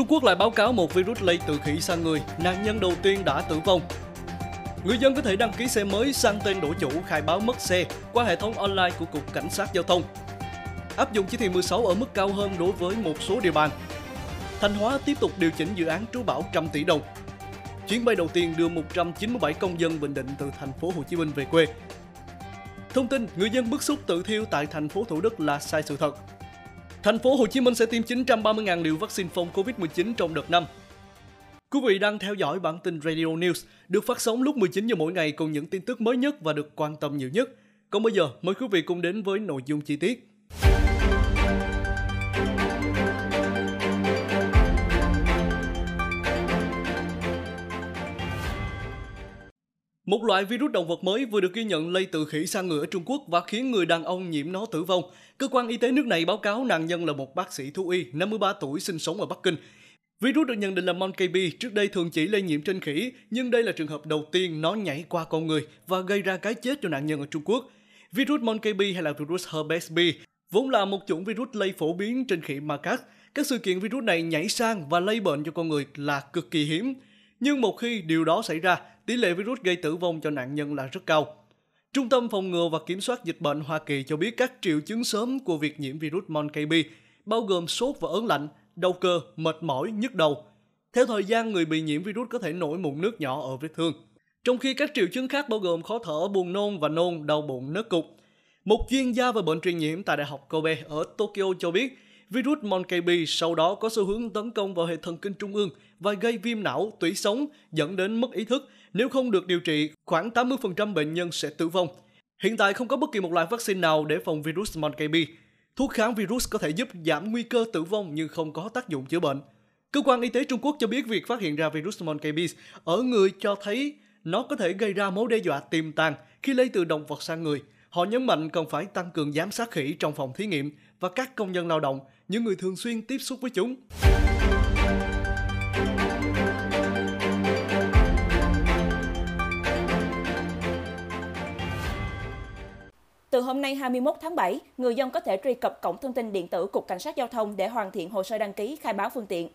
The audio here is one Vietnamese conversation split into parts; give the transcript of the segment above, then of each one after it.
Trung Quốc lại báo cáo một virus lây từ khỉ sang người, nạn nhân đầu tiên đã tử vong. Người dân có thể đăng ký xe mới sang tên đổi chủ khai báo mất xe qua hệ thống online của Cục Cảnh sát Giao thông. Áp dụng chỉ thị 16 ở mức cao hơn đối với một số địa bàn. Thanh Hóa tiếp tục điều chỉnh dự án trú bão trăm tỷ đồng. Chuyến bay đầu tiên đưa 197 công dân Bình Định từ thành phố Hồ Chí Minh về quê. Thông tin người dân bức xúc tự thiêu tại thành phố Thủ Đức là sai sự thật. Thành phố Hồ Chí Minh sẽ tiêm 930.000 liều vaccine phòng Covid-19 trong đợt năm. Quý vị đang theo dõi bản tin Radio News được phát sóng lúc 19 giờ mỗi ngày cùng những tin tức mới nhất và được quan tâm nhiều nhất. Còn bây giờ, mời quý vị cùng đến với nội dung chi tiết. Một loại virus động vật mới vừa được ghi nhận lây từ khỉ sang người ở Trung Quốc và khiến người đàn ông nhiễm nó tử vong. Cơ quan y tế nước này báo cáo nạn nhân là một bác sĩ thú y 53 tuổi sinh sống ở Bắc Kinh. Virus được nhận định là Monkey Bee trước đây thường chỉ lây nhiễm trên khỉ, nhưng đây là trường hợp đầu tiên nó nhảy qua con người và gây ra cái chết cho nạn nhân ở Trung Quốc. Virus Monkey Bee hay là virus Herpes B vốn là một chủng virus lây phổ biến trên khỉ macaque. Các sự kiện virus này nhảy sang và lây bệnh cho con người là cực kỳ hiếm. Nhưng một khi điều đó xảy ra, tỷ lệ virus gây tử vong cho nạn nhân là rất cao. Trung tâm Phòng ngừa và Kiểm soát Dịch bệnh Hoa Kỳ cho biết các triệu chứng sớm của việc nhiễm virus Monkeypox bao gồm sốt và ớn lạnh, đau cơ, mệt mỏi, nhức đầu. Theo thời gian, người bị nhiễm virus có thể nổi mụn nước nhỏ ở vết thương. Trong khi các triệu chứng khác bao gồm khó thở, buồn nôn và nôn, đau bụng, nấc cục. Một chuyên gia về bệnh truyền nhiễm tại Đại học Kobe ở Tokyo cho biết, virus Monkeypox sau đó có xu hướng tấn công vào hệ thần kinh trung ương và gây viêm não, tủy sống, dẫn đến mất ý thức. Nếu không được điều trị, khoảng 80% bệnh nhân sẽ tử vong. Hiện tại không có bất kỳ một loại vaccine nào để phòng virus Monkeypox. Thuốc kháng virus có thể giúp giảm nguy cơ tử vong nhưng không có tác dụng chữa bệnh. Cơ quan y tế Trung Quốc cho biết việc phát hiện ra virus Monkeypox ở người cho thấy nó có thể gây ra mối đe dọa tiềm tàng khi lây từ động vật sang người. Họ nhấn mạnh cần phải tăng cường giám sát khỉ trong phòng thí nghiệm và các công nhân lao động, những người thường xuyên tiếp xúc với chúng. Từ hôm nay 21 tháng 7, người dân có thể truy cập cổng thông tin điện tử Cục Cảnh sát Giao thông để hoàn thiện hồ sơ đăng ký khai báo phương tiện.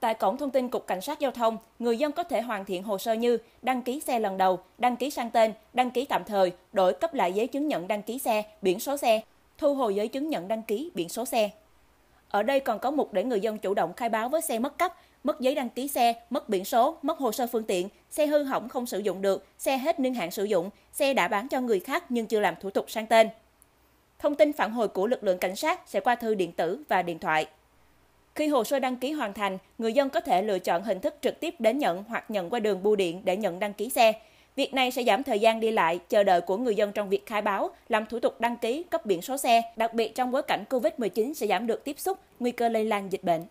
Tại cổng thông tin Cục Cảnh sát Giao thông, người dân có thể hoàn thiện hồ sơ như đăng ký xe lần đầu, đăng ký sang tên, đăng ký tạm thời, đổi cấp lại giấy chứng nhận đăng ký xe, biển số xe, thu hồi giấy chứng nhận đăng ký, biển số xe. Ở đây còn có mục để người dân chủ động khai báo với xe mất cấp, mất giấy đăng ký xe, mất biển số, mất hồ sơ phương tiện, xe hư hỏng không sử dụng được, xe hết niên hạn sử dụng, xe đã bán cho người khác nhưng chưa làm thủ tục sang tên. Thông tin phản hồi của lực lượng cảnh sát sẽ qua thư điện tử và điện thoại. Khi hồ sơ đăng ký hoàn thành, người dân có thể lựa chọn hình thức trực tiếp đến nhận hoặc nhận qua đường bưu điện để nhận đăng ký xe. Việc này sẽ giảm thời gian đi lại, chờ đợi của người dân trong việc khai báo, làm thủ tục đăng ký, cấp biển số xe, đặc biệt trong bối cảnh COVID-19 sẽ giảm được tiếp xúc, nguy cơ lây lan dịch bệnh.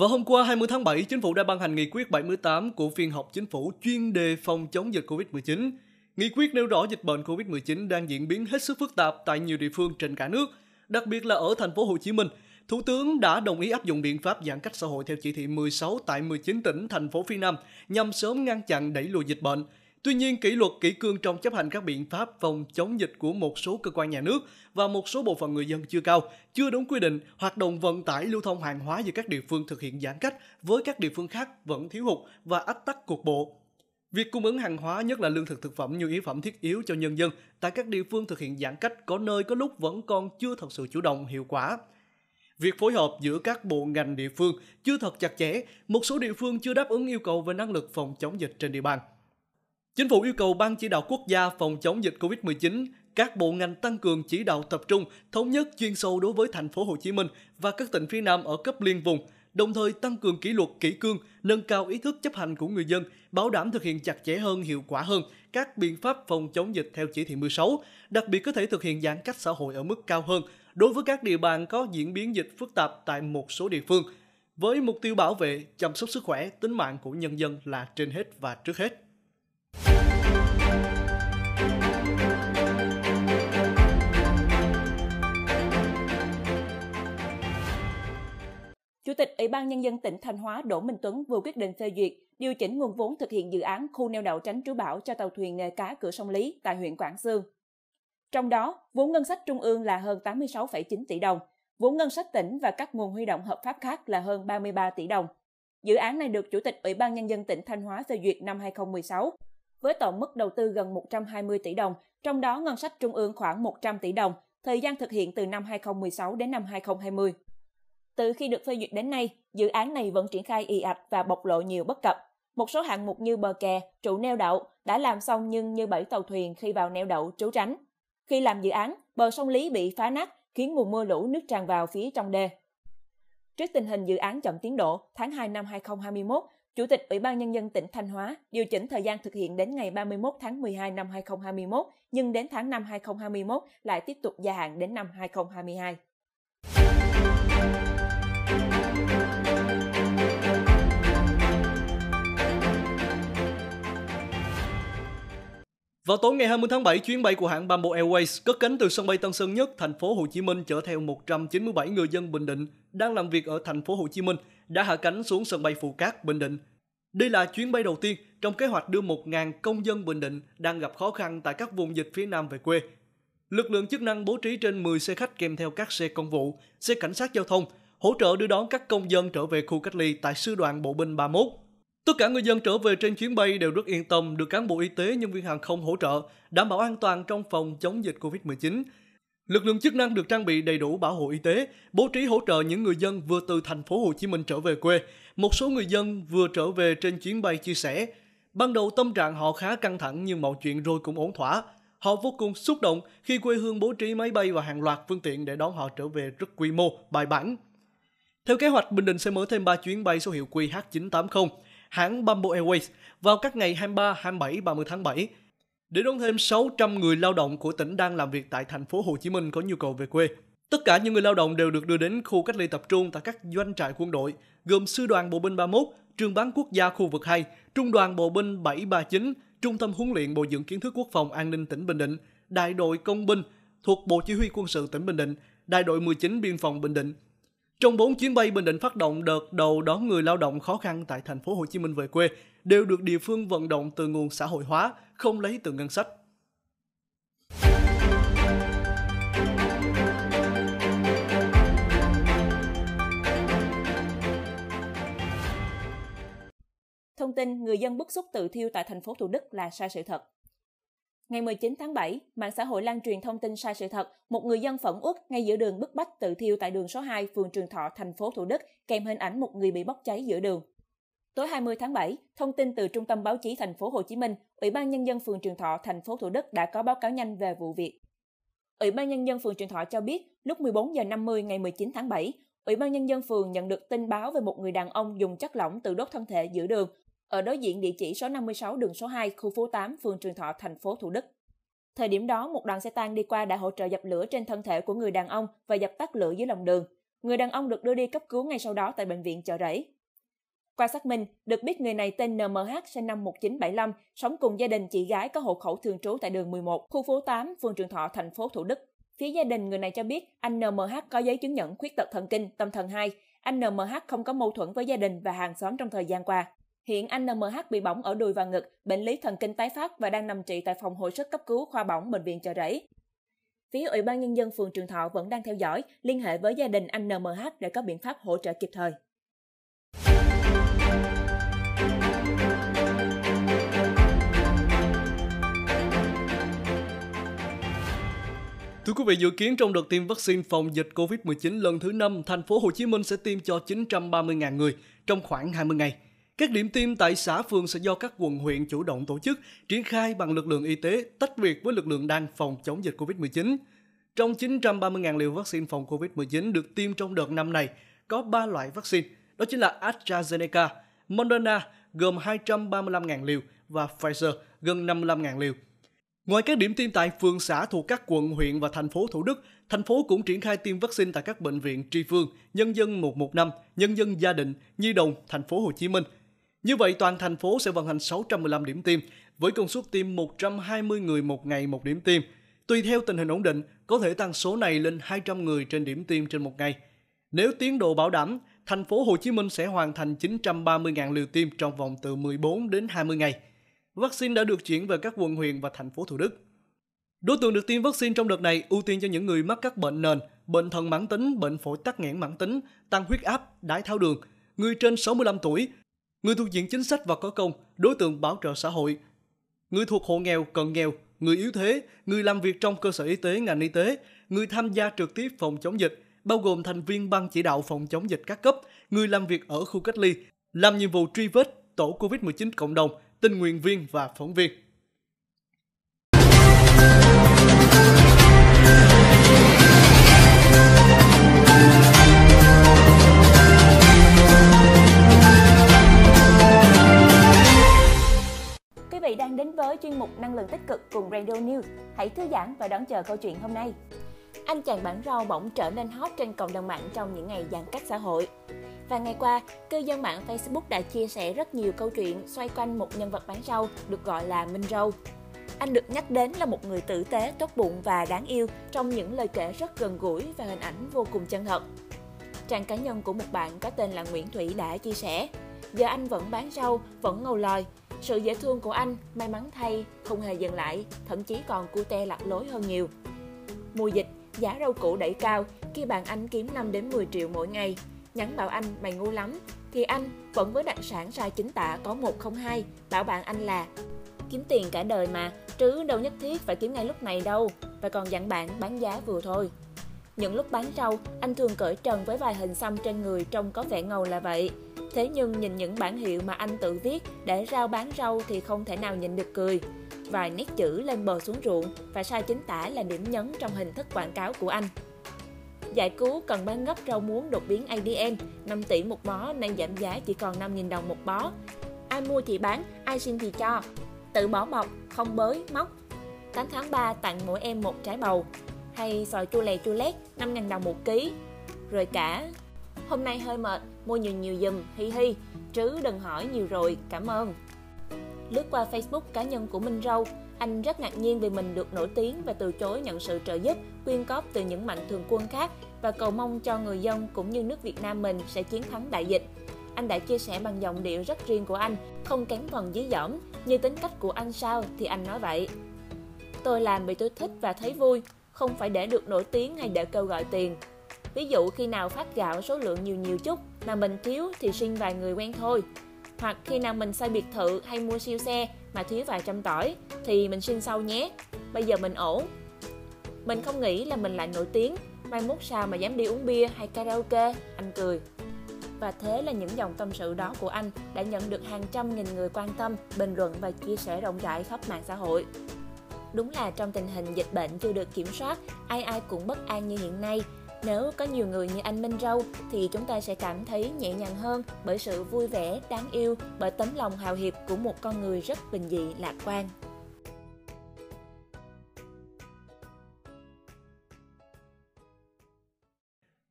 Vào hôm qua 20 tháng 7, Chính phủ đã ban hành nghị quyết 78 của phiên họp chính phủ chuyên đề phòng chống dịch COVID-19. Nghị quyết nêu rõ dịch bệnh COVID-19 đang diễn biến hết sức phức tạp tại nhiều địa phương trên cả nước, đặc biệt là ở thành phố Hồ Chí Minh. Thủ tướng đã đồng ý áp dụng biện pháp giãn cách xã hội theo chỉ thị 16 tại 19 tỉnh thành phố phía Nam nhằm sớm ngăn chặn đẩy lùi dịch bệnh. Tuy nhiên, kỷ luật kỷ cương trong chấp hành các biện pháp phòng chống dịch của một số cơ quan nhà nước và một số bộ phận người dân chưa cao, chưa đúng quy định, hoạt động vận tải lưu thông hàng hóa giữa các địa phương thực hiện giãn cách với các địa phương khác vẫn thiếu hụt và ách tắc cục bộ. Việc cung ứng hàng hóa nhất là lương thực thực phẩm nhu yếu phẩm thiết yếu cho nhân dân tại các địa phương thực hiện giãn cách có nơi có lúc vẫn còn chưa thật sự chủ động hiệu quả. Việc phối hợp giữa các bộ ngành địa phương chưa thật chặt chẽ, một số địa phương chưa đáp ứng yêu cầu về năng lực phòng chống dịch trên địa bàn. Chính phủ yêu cầu Ban chỉ đạo quốc gia phòng chống dịch COVID-19 các bộ ngành tăng cường chỉ đạo tập trung, thống nhất chuyên sâu đối với thành phố Hồ Chí Minh và các tỉnh phía Nam ở cấp liên vùng, đồng thời tăng cường kỷ luật kỷ cương, nâng cao ý thức chấp hành của người dân, bảo đảm thực hiện chặt chẽ hơn, hiệu quả hơn các biện pháp phòng chống dịch theo chỉ thị 16, đặc biệt có thể thực hiện giãn cách xã hội ở mức cao hơn đối với các địa bàn có diễn biến dịch phức tạp tại một số địa phương, với mục tiêu bảo vệ, chăm sóc sức khỏe, tính mạng của nhân dân là trên hết và trước hết. Chủ tịch Ủy ban Nhân dân tỉnh Thanh Hóa Đỗ Minh Tuấn vừa quyết định phê duyệt điều chỉnh nguồn vốn thực hiện dự án khu neo đậu tránh trú bão cho tàu thuyền nghề cá cửa sông Lý tại huyện Quảng Sương. Trong đó, vốn ngân sách trung ương là hơn 86,9 tỷ đồng, vốn ngân sách tỉnh và các nguồn huy động hợp pháp khác là hơn 33 tỷ đồng. Dự án này được Chủ tịch Ủy ban Nhân dân tỉnh Thanh Hóa phê duyệt năm 2016, với tổng mức đầu tư gần 120 tỷ đồng, trong đó ngân sách trung ương khoảng 100 tỷ đồng, thời gian thực hiện từ năm 2016 đến năm 2020. Từ khi được phê duyệt đến nay, dự án này vẫn triển khai y ạch và bộc lộ nhiều bất cập. Một số hạng mục như bờ kè, trụ neo đậu đã làm xong nhưng như bảy tàu thuyền khi vào neo đậu trú tránh. Khi làm dự án, bờ sông Lý bị phá nát, khiến mùa mưa lũ nước tràn vào phía trong đê. Trước tình hình dự án chậm tiến độ, tháng 2 năm 2021, Chủ tịch Ủy ban Nhân dân tỉnh Thanh Hóa điều chỉnh thời gian thực hiện đến ngày 31 tháng 12 năm 2021, nhưng đến tháng 5 2021 lại tiếp tục gia hạn đến năm 2022. Vào tối ngày 20 tháng 7, chuyến bay của hãng Bamboo Airways cất cánh từ sân bay Tân Sơn Nhất, thành phố Hồ Chí Minh chở theo 197 người dân Bình Định đang làm việc ở thành phố Hồ Chí Minh đã hạ cánh xuống sân bay Phù Cát, Bình Định. Đây là chuyến bay đầu tiên trong kế hoạch đưa 1.000 công dân Bình Định đang gặp khó khăn tại các vùng dịch phía Nam về quê. Lực lượng chức năng bố trí trên 10 xe khách kèm theo các xe công vụ, xe cảnh sát giao thông, hỗ trợ đưa đón các công dân trở về khu cách ly tại sư đoàn bộ binh 31. Tất cả người dân trở về trên chuyến bay đều rất yên tâm được cán bộ y tế, nhân viên hàng không hỗ trợ, đảm bảo an toàn trong phòng chống dịch Covid-19. Lực lượng chức năng được trang bị đầy đủ bảo hộ y tế, bố trí hỗ trợ những người dân vừa từ thành phố Hồ Chí Minh trở về quê. Một số người dân vừa trở về trên chuyến bay chia sẻ, ban đầu tâm trạng họ khá căng thẳng nhưng mọi chuyện rồi cũng ổn thỏa. Họ vô cùng xúc động khi quê hương bố trí máy bay và hàng loạt phương tiện để đón họ trở về rất quy mô, bài bản. Theo kế hoạch, Bình Định sẽ mở thêm 3 chuyến bay số hiệu QH980 hãng Bamboo Airways vào các ngày 23, 27, 30 tháng 7 để đón thêm 600 người lao động của tỉnh đang làm việc tại thành phố Hồ Chí Minh có nhu cầu về quê. Tất cả những người lao động đều được đưa đến khu cách ly tập trung tại các doanh trại quân đội, gồm Sư đoàn Bộ binh 31, Trường bán quốc gia khu vực 2, Trung đoàn Bộ binh 739, Trung tâm huấn luyện bồi dưỡng kiến thức quốc phòng an ninh tỉnh Bình Định, Đại đội công binh thuộc Bộ Chỉ huy quân sự tỉnh Bình Định, Đại đội 19 biên phòng Bình Định, trong 4 chuyến bay Bình Định phát động đợt đầu đón người lao động khó khăn tại thành phố Hồ Chí Minh về quê đều được địa phương vận động từ nguồn xã hội hóa, không lấy từ ngân sách. Thông tin người dân bức xúc tự thiêu tại thành phố Thủ Đức là sai sự thật. Ngày 19 tháng 7, mạng xã hội lan truyền thông tin sai sự thật, một người dân phẫn uất ngay giữa đường bức bách tự thiêu tại đường số 2, phường Trường Thọ, thành phố Thủ Đức, kèm hình ảnh một người bị bốc cháy giữa đường. Tối 20 tháng 7, thông tin từ Trung tâm báo chí thành phố Hồ Chí Minh, Ủy ban nhân dân phường Trường Thọ, thành phố Thủ Đức đã có báo cáo nhanh về vụ việc. Ủy ban nhân dân phường Trường Thọ cho biết, lúc 14 giờ 50 ngày 19 tháng 7, Ủy ban nhân dân phường nhận được tin báo về một người đàn ông dùng chất lỏng tự đốt thân thể giữa đường ở đối diện địa chỉ số 56 đường số 2, khu phố 8, phường Trường Thọ, thành phố Thủ Đức. Thời điểm đó, một đoàn xe tang đi qua đã hỗ trợ dập lửa trên thân thể của người đàn ông và dập tắt lửa dưới lòng đường. Người đàn ông được đưa đi cấp cứu ngay sau đó tại bệnh viện chợ rẫy. Qua xác minh, được biết người này tên NMH sinh năm 1975, sống cùng gia đình chị gái có hộ khẩu thường trú tại đường 11, khu phố 8, phường Trường Thọ, thành phố Thủ Đức. Phía gia đình người này cho biết anh NMH có giấy chứng nhận khuyết tật thần kinh, tâm thần 2. Anh NMH không có mâu thuẫn với gia đình và hàng xóm trong thời gian qua. Hiện anh NMH bị bỏng ở đùi và ngực, bệnh lý thần kinh tái phát và đang nằm trị tại phòng hồi sức cấp cứu khoa bỏng bệnh viện chợ rẫy. Phía Ủy ban Nhân dân phường Trường Thọ vẫn đang theo dõi, liên hệ với gia đình anh NMH để có biện pháp hỗ trợ kịp thời. Thưa quý vị, dự kiến trong đợt tiêm vaccine phòng dịch COVID-19 lần thứ 5, thành phố Hồ Chí Minh sẽ tiêm cho 930.000 người trong khoảng 20 ngày. Các điểm tiêm tại xã phường sẽ do các quận huyện chủ động tổ chức, triển khai bằng lực lượng y tế tách biệt với lực lượng đang phòng chống dịch COVID-19. Trong 930.000 liều vaccine phòng COVID-19 được tiêm trong đợt năm này, có 3 loại vaccine, đó chính là AstraZeneca, Moderna gồm 235.000 liều và Pfizer gần 55.000 liều. Ngoài các điểm tiêm tại phường xã thuộc các quận, huyện và thành phố Thủ Đức, thành phố cũng triển khai tiêm vaccine tại các bệnh viện Tri Phương, Nhân dân 115, Nhân dân Gia Định, Nhi Đồng, thành phố Hồ Chí Minh – như vậy, toàn thành phố sẽ vận hành 615 điểm tiêm, với công suất tiêm 120 người một ngày một điểm tiêm. Tùy theo tình hình ổn định, có thể tăng số này lên 200 người trên điểm tiêm trên một ngày. Nếu tiến độ bảo đảm, thành phố Hồ Chí Minh sẽ hoàn thành 930.000 liều tiêm trong vòng từ 14 đến 20 ngày. Vaccine đã được chuyển về các quận huyện và thành phố Thủ Đức. Đối tượng được tiêm vaccine trong đợt này ưu tiên cho những người mắc các bệnh nền, bệnh thận mãn tính, bệnh phổi tắc nghẽn mãn tính, tăng huyết áp, đái tháo đường, người trên 65 tuổi, người thuộc diện chính sách và có công, đối tượng bảo trợ xã hội, người thuộc hộ nghèo, cận nghèo, người yếu thế, người làm việc trong cơ sở y tế, ngành y tế, người tham gia trực tiếp phòng chống dịch, bao gồm thành viên ban chỉ đạo phòng chống dịch các cấp, người làm việc ở khu cách ly, làm nhiệm vụ truy vết tổ COVID-19 cộng đồng, tình nguyện viên và phóng viên. Chuyên mục Năng lượng tích cực cùng Radio News. Hãy thư giãn và đón chờ câu chuyện hôm nay. Anh chàng bán rau bỗng trở nên hot trên cộng đồng mạng trong những ngày giãn cách xã hội. Và ngày qua, cư dân mạng Facebook đã chia sẻ rất nhiều câu chuyện xoay quanh một nhân vật bán rau được gọi là Minh Râu. Anh được nhắc đến là một người tử tế, tốt bụng và đáng yêu trong những lời kể rất gần gũi và hình ảnh vô cùng chân thật. Trang cá nhân của một bạn có tên là Nguyễn Thủy đã chia sẻ, giờ anh vẫn bán rau, vẫn ngầu lòi. Sự dễ thương của anh, may mắn thay, không hề dừng lại, thậm chí còn cute lạc lối hơn nhiều. Mùa dịch, giá rau củ đẩy cao khi bạn anh kiếm 5 đến 10 triệu mỗi ngày. Nhắn bảo anh mày ngu lắm, thì anh vẫn với đặc sản sai chính tả có 102, bảo bạn anh là kiếm tiền cả đời mà, chứ đâu nhất thiết phải kiếm ngay lúc này đâu, và còn dặn bạn bán giá vừa thôi. Những lúc bán rau, anh thường cởi trần với vài hình xăm trên người trông có vẻ ngầu là vậy. Thế nhưng nhìn những bản hiệu mà anh tự viết để rau bán rau thì không thể nào nhìn được cười. Vài nét chữ lên bờ xuống ruộng và sai chính tả là điểm nhấn trong hình thức quảng cáo của anh. Giải cứu cần bán gấp rau muống đột biến ADN, 5 tỷ một bó nay giảm giá chỉ còn 5.000 đồng một bó. Ai mua thì bán, ai xin thì cho. Tự bỏ bọc, không bới, móc. 8 tháng 3 tặng mỗi em một trái bầu. Hay sòi chua lè chua lét, 5.000 đồng một ký. Rồi cả Hôm nay hơi mệt, mua nhiều nhiều dùm, hi hi, chứ đừng hỏi nhiều rồi, cảm ơn. Lướt qua Facebook cá nhân của Minh Râu, anh rất ngạc nhiên vì mình được nổi tiếng và từ chối nhận sự trợ giúp, quyên góp từ những mạnh thường quân khác và cầu mong cho người dân cũng như nước Việt Nam mình sẽ chiến thắng đại dịch. Anh đã chia sẻ bằng giọng điệu rất riêng của anh, không kém phần dí dỏm, như tính cách của anh sao thì anh nói vậy. Tôi làm vì tôi thích và thấy vui, không phải để được nổi tiếng hay để kêu gọi tiền. Ví dụ khi nào phát gạo số lượng nhiều nhiều chút mà mình thiếu thì xin vài người quen thôi. Hoặc khi nào mình xây biệt thự hay mua siêu xe mà thiếu vài trăm tỏi thì mình xin sau nhé. Bây giờ mình ổn. Mình không nghĩ là mình lại nổi tiếng, mai mốt sao mà dám đi uống bia hay karaoke, anh cười. Và thế là những dòng tâm sự đó của anh đã nhận được hàng trăm nghìn người quan tâm, bình luận và chia sẻ rộng rãi khắp mạng xã hội. Đúng là trong tình hình dịch bệnh chưa được kiểm soát, ai ai cũng bất an như hiện nay. Nếu có nhiều người như anh Minh Râu thì chúng ta sẽ cảm thấy nhẹ nhàng hơn bởi sự vui vẻ, đáng yêu, bởi tấm lòng hào hiệp của một con người rất bình dị, lạc quan.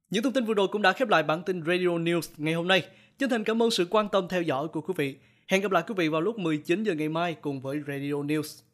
Những thông tin vừa rồi cũng đã khép lại bản tin Radio News ngày hôm nay. Chân thành cảm ơn sự quan tâm theo dõi của quý vị. Hẹn gặp lại quý vị vào lúc 19 giờ ngày mai cùng với Radio News.